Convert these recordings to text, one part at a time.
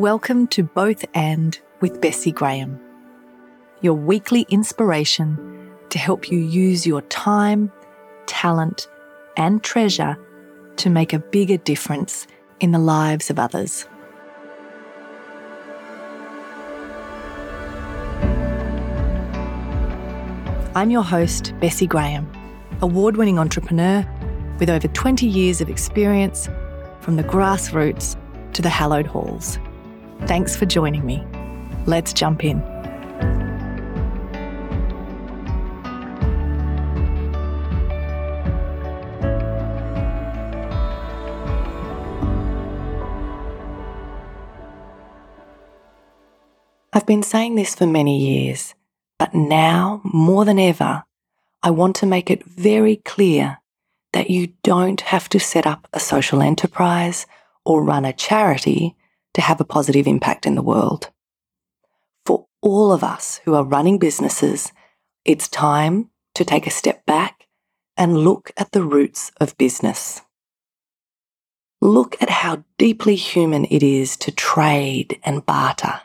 Welcome to Both and with Bessi Graham, your weekly inspiration to help you use your time, talent, and treasure to make a bigger difference in the lives of others. I'm your host, Bessi Graham, award winning entrepreneur with over 20 years of experience from the grassroots to the hallowed halls. Thanks for joining me. Let's jump in. I've been saying this for many years, but now, more than ever, I want to make it very clear that you don't have to set up a social enterprise or run a charity to have a positive impact in the world. For all of us who are running businesses, it's time to take a step back and look at the roots of business. Look at how deeply human it is to trade and barter,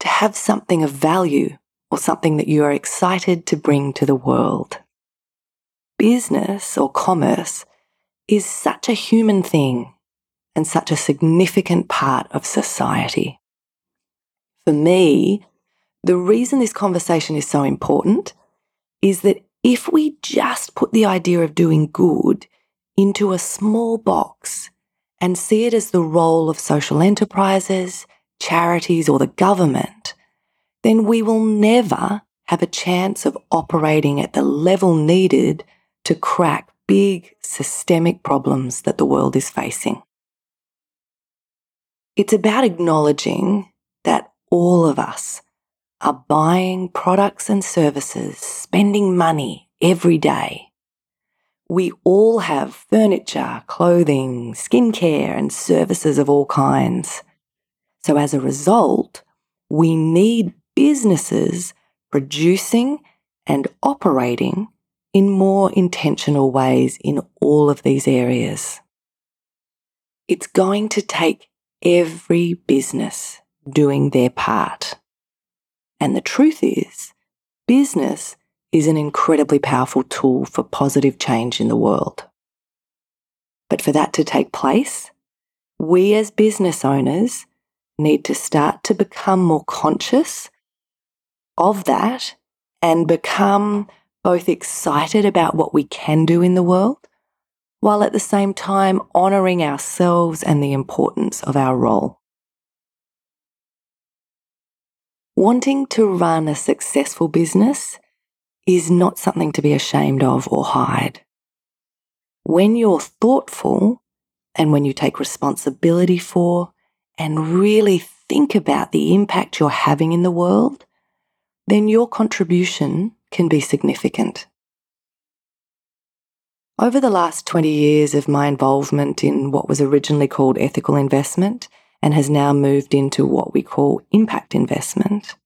to have something of value or something that you are excited to bring to the world. Business or commerce is such a human thing and such a significant part of society. For me, the reason this conversation is so important is that if we just put the idea of doing good into a small box and see it as the role of social enterprises, charities, or the government, then we will never have a chance of operating at the level needed to crack big systemic problems that the world is facing. It's about acknowledging that all of us are buying products and services, spending money every day. We all have furniture, clothing, skincare, and services of all kinds. So, as a result, we need businesses producing and operating in more intentional ways in all of these areas. It's going to take every business doing their part. And the truth is, business is an incredibly powerful tool for positive change in the world. But for that to take place, we as business owners need to start to become more conscious of that and become both excited about what we can do in the world while at the same time honouring ourselves and the importance of our role. Wanting to run a successful business is not something to be ashamed of or hide. When you're thoughtful and when you take responsibility for and really think about the impact you're having in the world, then your contribution can be significant. Over the last 20 years of my involvement in what was originally called ethical investment and has now moved into what we call impact investment,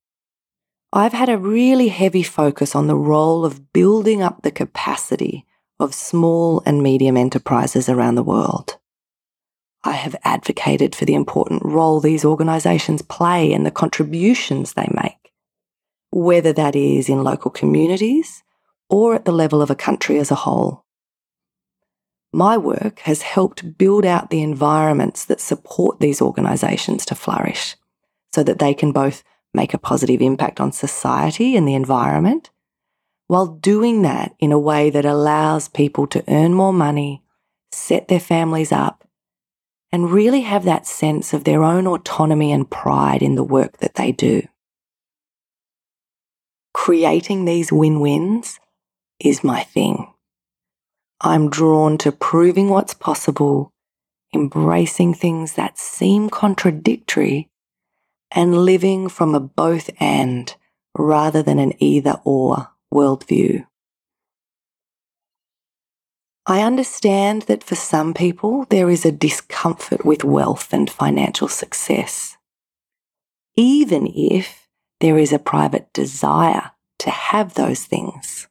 I've had a really heavy focus on the role of building up the capacity of small and medium enterprises around the world. I have advocated for the important role these organisations play and the contributions they make, whether that is in local communities or at the level of a country as a whole. My work has helped build out the environments that support these organisations to flourish so that they can both make a positive impact on society and the environment, while doing that in a way that allows people to earn more money, set their families up, and really have that sense of their own autonomy and pride in the work that they do. Creating these win wins is my thing. I'm drawn to proving what's possible, embracing things that seem contradictory, and living from a both and rather than an either or worldview. I understand that for some people there is a discomfort with wealth and financial success. Even if there is a private desire to have those things.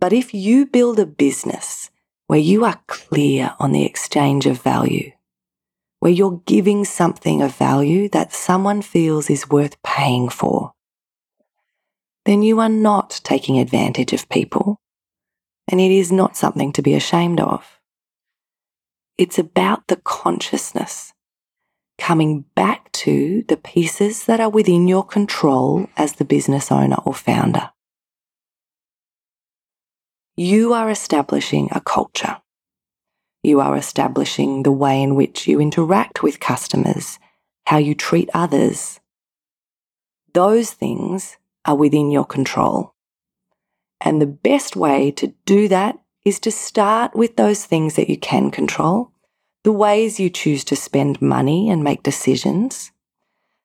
But if you build a business where you are clear on the exchange of value, where you're giving something of value that someone feels is worth paying for, then you are not taking advantage of people, and it is not something to be ashamed of. It's about the consciousness coming back to the pieces that are within your control as the business owner or founder. You are establishing a culture. You are establishing the way in which you interact with customers, how you treat others. Those things are within your control. And the best way to do that is to start with those things that you can control, the ways you choose to spend money and make decisions.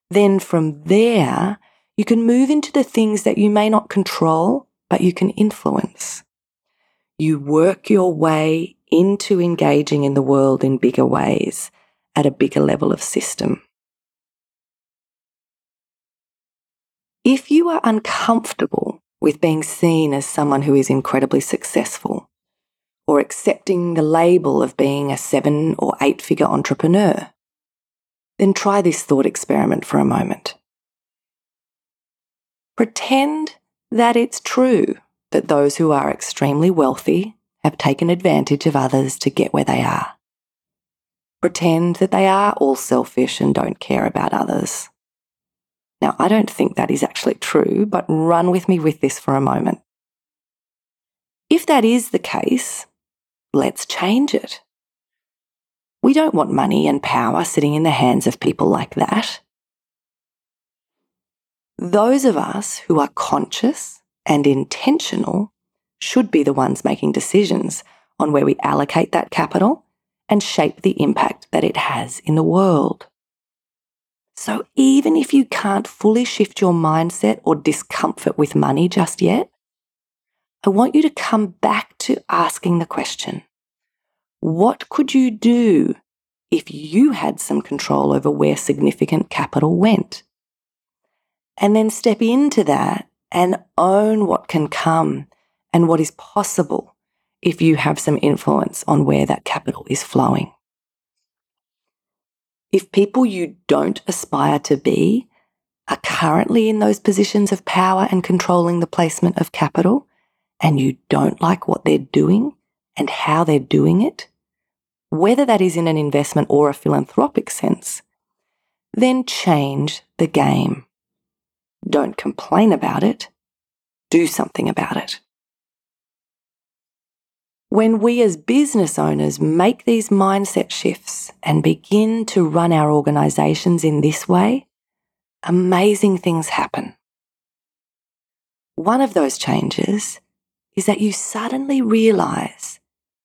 Then from there, you can move into the things that you may not control, but you can influence. You work your way into engaging in the world in bigger ways at a bigger level of system. If you are uncomfortable with being seen as someone who is incredibly successful, or accepting the label of being a seven or eight figure entrepreneur, then try this thought experiment for a moment. Pretend that it's true that those who are extremely wealthy have taken advantage of others to get where they are. Pretend that they are all selfish and don't care about others. Now, I don't think that is actually true, but run with me with this for a moment. If that is the case, let's change it. We don't want money and power sitting in the hands of people like that. Those of us who are conscious and intentional should be the ones making decisions on where we allocate that capital and shape the impact that it has in the world. So even if you can't fully shift your mindset or discomfort with money just yet, I want you to come back to asking the question what could you do if you had some control over where significant capital went? And then step into that and own what can come and what is possible if you have some influence on where that capital is flowing. If people you don't aspire to be are currently in those positions of power and controlling the placement of capital, and you don't like what they're doing and how they're doing it, whether that is in an investment or a philanthropic sense, then change the game. Don't complain about it, do something about it. When we as business owners make these mindset shifts and begin to run our organizations in this way, amazing things happen. One of those changes is that you suddenly realize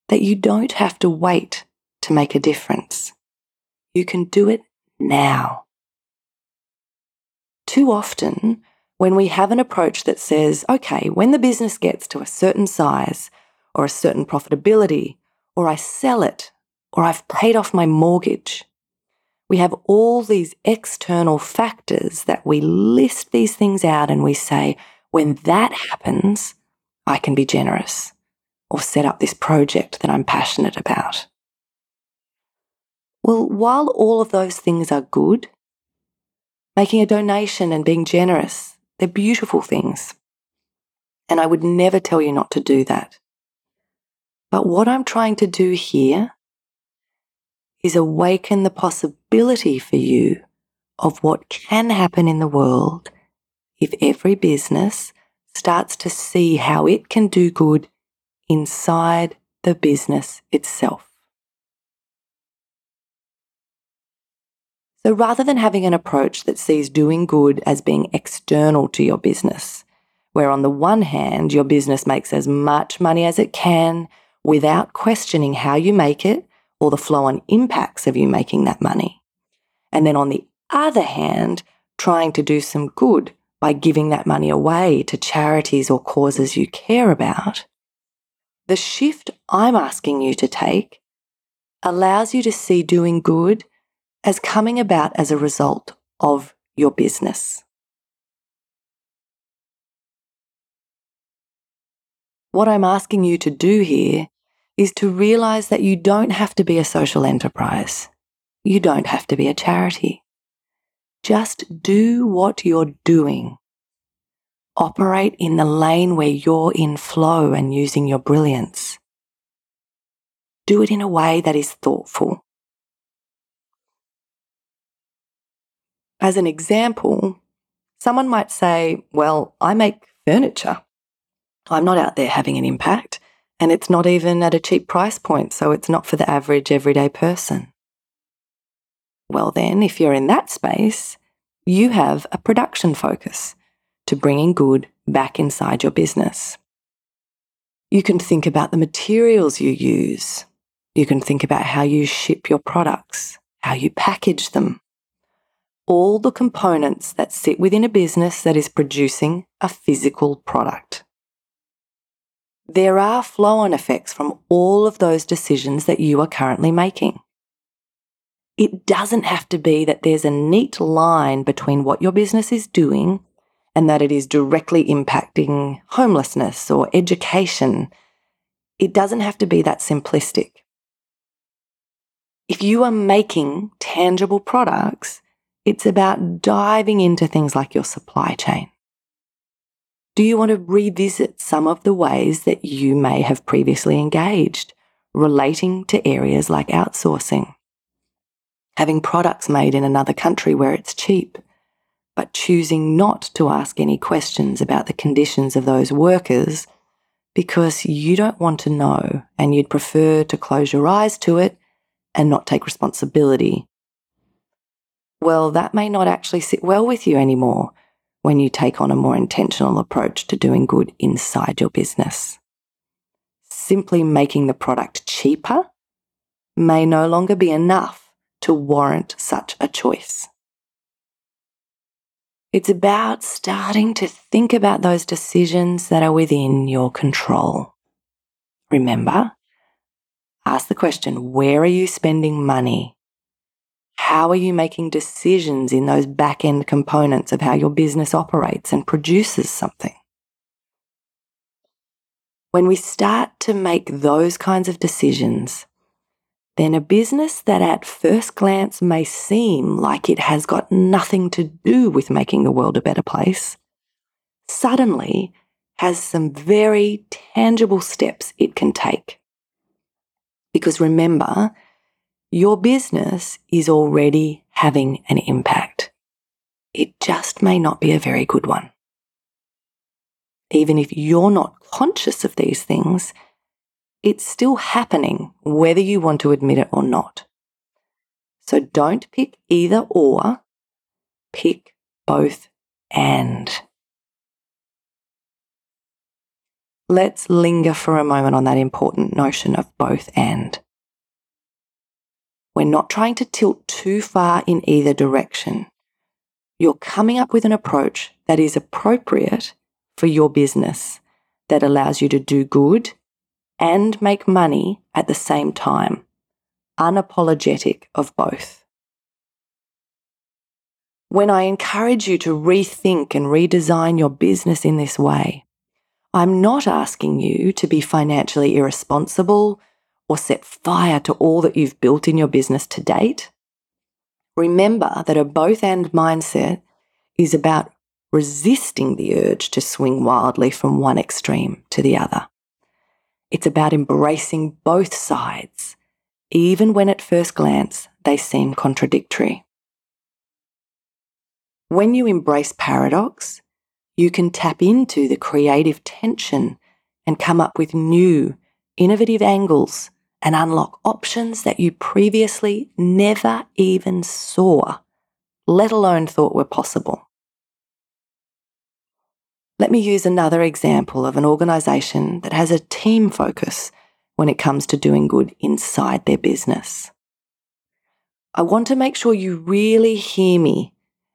that you don't have to wait to make a difference. You can do it now. Too often, when we have an approach that says, okay, when the business gets to a certain size, or a certain profitability, or I sell it, or I've paid off my mortgage. We have all these external factors that we list these things out and we say, when that happens, I can be generous or set up this project that I'm passionate about. Well, while all of those things are good, making a donation and being generous, they're beautiful things. And I would never tell you not to do that. But what I'm trying to do here is awaken the possibility for you of what can happen in the world if every business starts to see how it can do good inside the business itself. So rather than having an approach that sees doing good as being external to your business, where on the one hand, your business makes as much money as it can without questioning how you make it or the flow on impacts of you making that money. And then on the other hand, trying to do some good by giving that money away to charities or causes you care about. The shift I'm asking you to take allows you to see doing good as coming about as a result of your business. What I'm asking you to do here is to realize that you don't have to be a social enterprise. you don't have to be a charity. Just do what you're doing. Operate in the lane where you're in flow and using your brilliance. Do it in a way that is thoughtful. As an example, someone might say, Well, I make furniture. I'm not out there having an impact, and it's not even at a cheap price point, so it's not for the average everyday person. Well, then, if you're in that space, you have a production focus to bringing good back inside your business. You can think about the materials you use. You can think about how you ship your products, how you package them, all the components that sit within a business that is producing a physical product. There are flow on effects from all of those decisions that you are currently making. It doesn't have to be that there's a neat line between what your business is doing and that it is directly impacting homelessness or education. It doesn't have to be that simplistic. If you are making tangible products, it's about diving into things like your supply chain. Do you want to revisit some of the ways that you may have previously engaged relating to areas like outsourcing? having products made in another country where it's cheap, but choosing not to ask any questions about the conditions of those workers because you don't want to know and you'd prefer to close your eyes to it and not take responsibility. Well, that may not actually sit well with you anymore when you take on a more intentional approach to doing good inside your business. Simply making the product cheaper may no longer be enough to warrant such a choice. It's about starting to think about those decisions that are within your control. Remember, ask the question where are you spending money? How are you making decisions in those back end components of how your business operates and produces something? When we start to make those kinds of decisions, then a business that at first glance may seem like it has got nothing to do with making the world a better place, suddenly has some very tangible steps it can take. Because remember, your business is already having an impact. It just may not be a very good one. Even if you're not conscious of these things, it's still happening whether you want to admit it or not. So don't pick either or, pick both and. Let's linger for a moment on that important notion of both and. We're not trying to tilt too far in either direction. You're coming up with an approach that is appropriate for your business, that allows you to do good and make money at the same time, unapologetic of both. When I encourage you to rethink and redesign your business in this way, I'm not asking you to be financially irresponsible or set fire to all that you've built in your business to date. Remember that a both and mindset is about resisting the urge to swing wildly from one extreme to the other. It's about embracing both sides, even when at first glance they seem contradictory. When you embrace paradox, you can tap into the creative tension and come up with new, innovative angles and unlock options that you previously never even saw, let alone thought were possible. Let me use another example of an organisation that has a team focus when it comes to doing good inside their business. I want to make sure you really hear me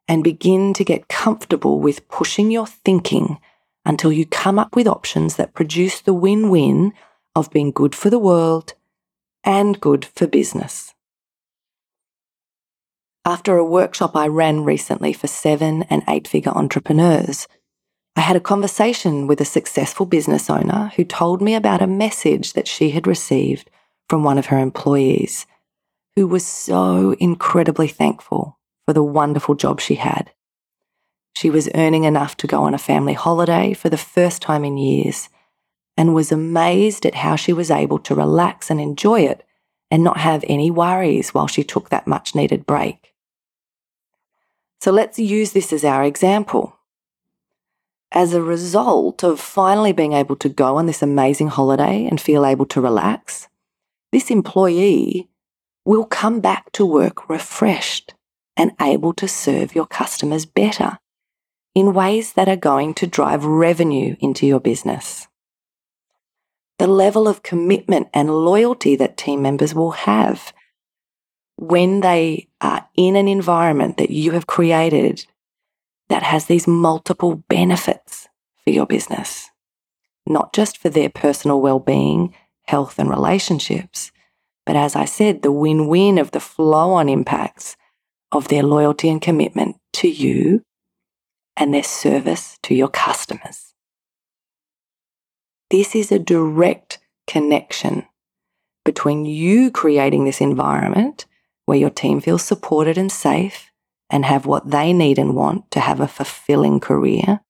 and begin to get comfortable with pushing your thinking until you come up with options that produce the win win of being good for the world and good for business. After a workshop I ran recently for seven and eight figure entrepreneurs, I had a conversation with a successful business owner who told me about a message that she had received from one of her employees, who was so incredibly thankful for the wonderful job she had. She was earning enough to go on a family holiday for the first time in years and was amazed at how she was able to relax and enjoy it and not have any worries while she took that much needed break. So let's use this as our example. As a result of finally being able to go on this amazing holiday and feel able to relax, this employee will come back to work refreshed and able to serve your customers better in ways that are going to drive revenue into your business. The level of commitment and loyalty that team members will have when they are in an environment that you have created that has these multiple benefits for your business, not just for their personal well-being, health and relationships, but as I said, the win-win of the flow-on impacts of their loyalty and commitment to you and their service to your customers. This is a direct connection between you creating this environment where your team feels supported and safe and have what they need and want to have a fulfilling career.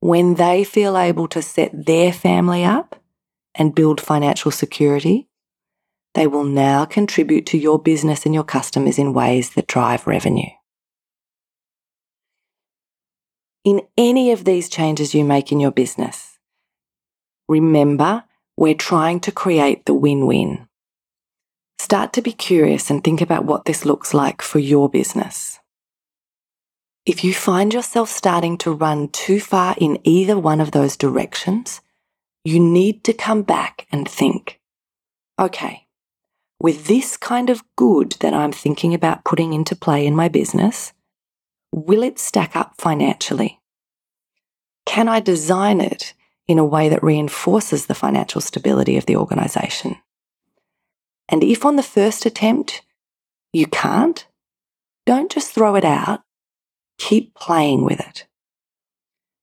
When they feel able to set their family up and build financial security, they will now contribute to your business and your customers in ways that drive revenue. In any of these changes you make in your business, remember we're trying to create the win win. Start to be curious and think about what this looks like for your business. If you find yourself starting to run too far in either one of those directions, you need to come back and think, okay, with this kind of good that I'm thinking about putting into play in my business, will it stack up financially? Can I design it in a way that reinforces the financial stability of the organization? And if on the first attempt you can't, don't just throw it out, keep playing with it.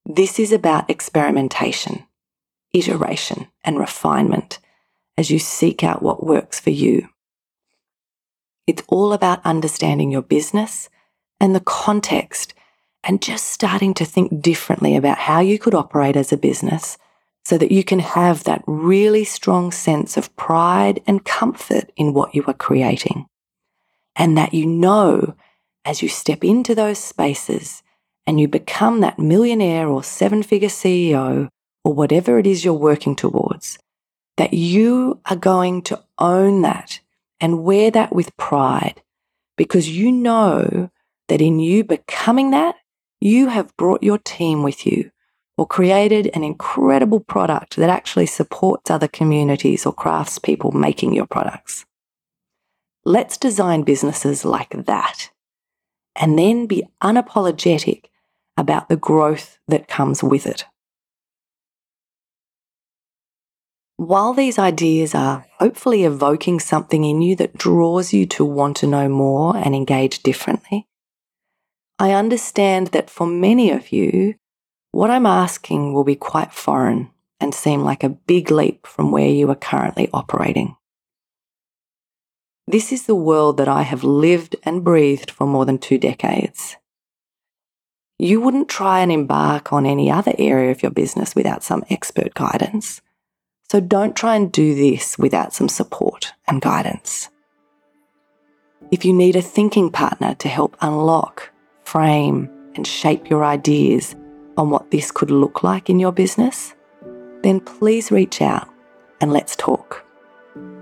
This is about experimentation, iteration, and refinement as you seek out what works for you. It's all about understanding your business and the context and just starting to think differently about how you could operate as a business so that you can have that really strong sense of pride and comfort in what you are creating. And that you know as you step into those spaces and you become that millionaire or seven figure CEO or whatever it is you're working towards, that you are going to own that and wear that with pride because you know that in you becoming that, you have brought your team with you or created an incredible product that actually supports other communities or craftspeople making your products. Let's design businesses like that and then be unapologetic about the growth that comes with it. While these ideas are hopefully evoking something in you that draws you to want to know more and engage differently, I understand that for many of you, what I'm asking will be quite foreign and seem like a big leap from where you are currently operating. This is the world that I have lived and breathed for more than two decades. You wouldn't try and embark on any other area of your business without some expert guidance. So don't try and do this without some support and guidance. If you need a thinking partner to help unlock, frame, and shape your ideas on what this could look like in your business, then please reach out and let's talk.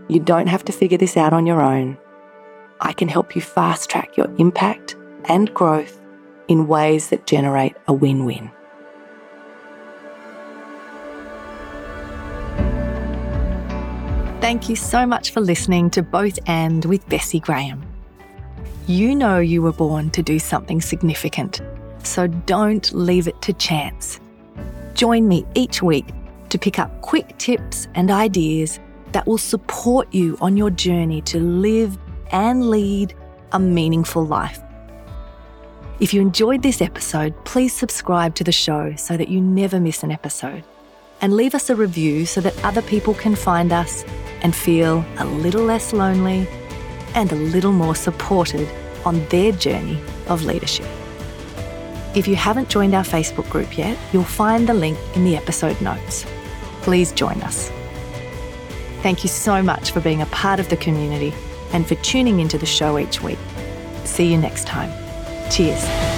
You don't have to figure this out on your own. I can help you fast track your impact and growth in ways that generate a win win. Thank you so much for listening to Both and with Bessi Graham. You know you were born to do something significant, so don't leave it to chance. Join me each week to pick up quick tips and ideas that will support you on your journey to live and lead a meaningful life. If you enjoyed this episode, please subscribe to the show so that you never miss an episode and leave us a review so that other people can find us and feel a little less lonely and a little more supported on their journey of leadership. If you haven't joined our Facebook group yet, you'll find the link in the episode notes. Please join us. Thank you so much for being a part of the community and for tuning into the show each week. See you next time. Cheers.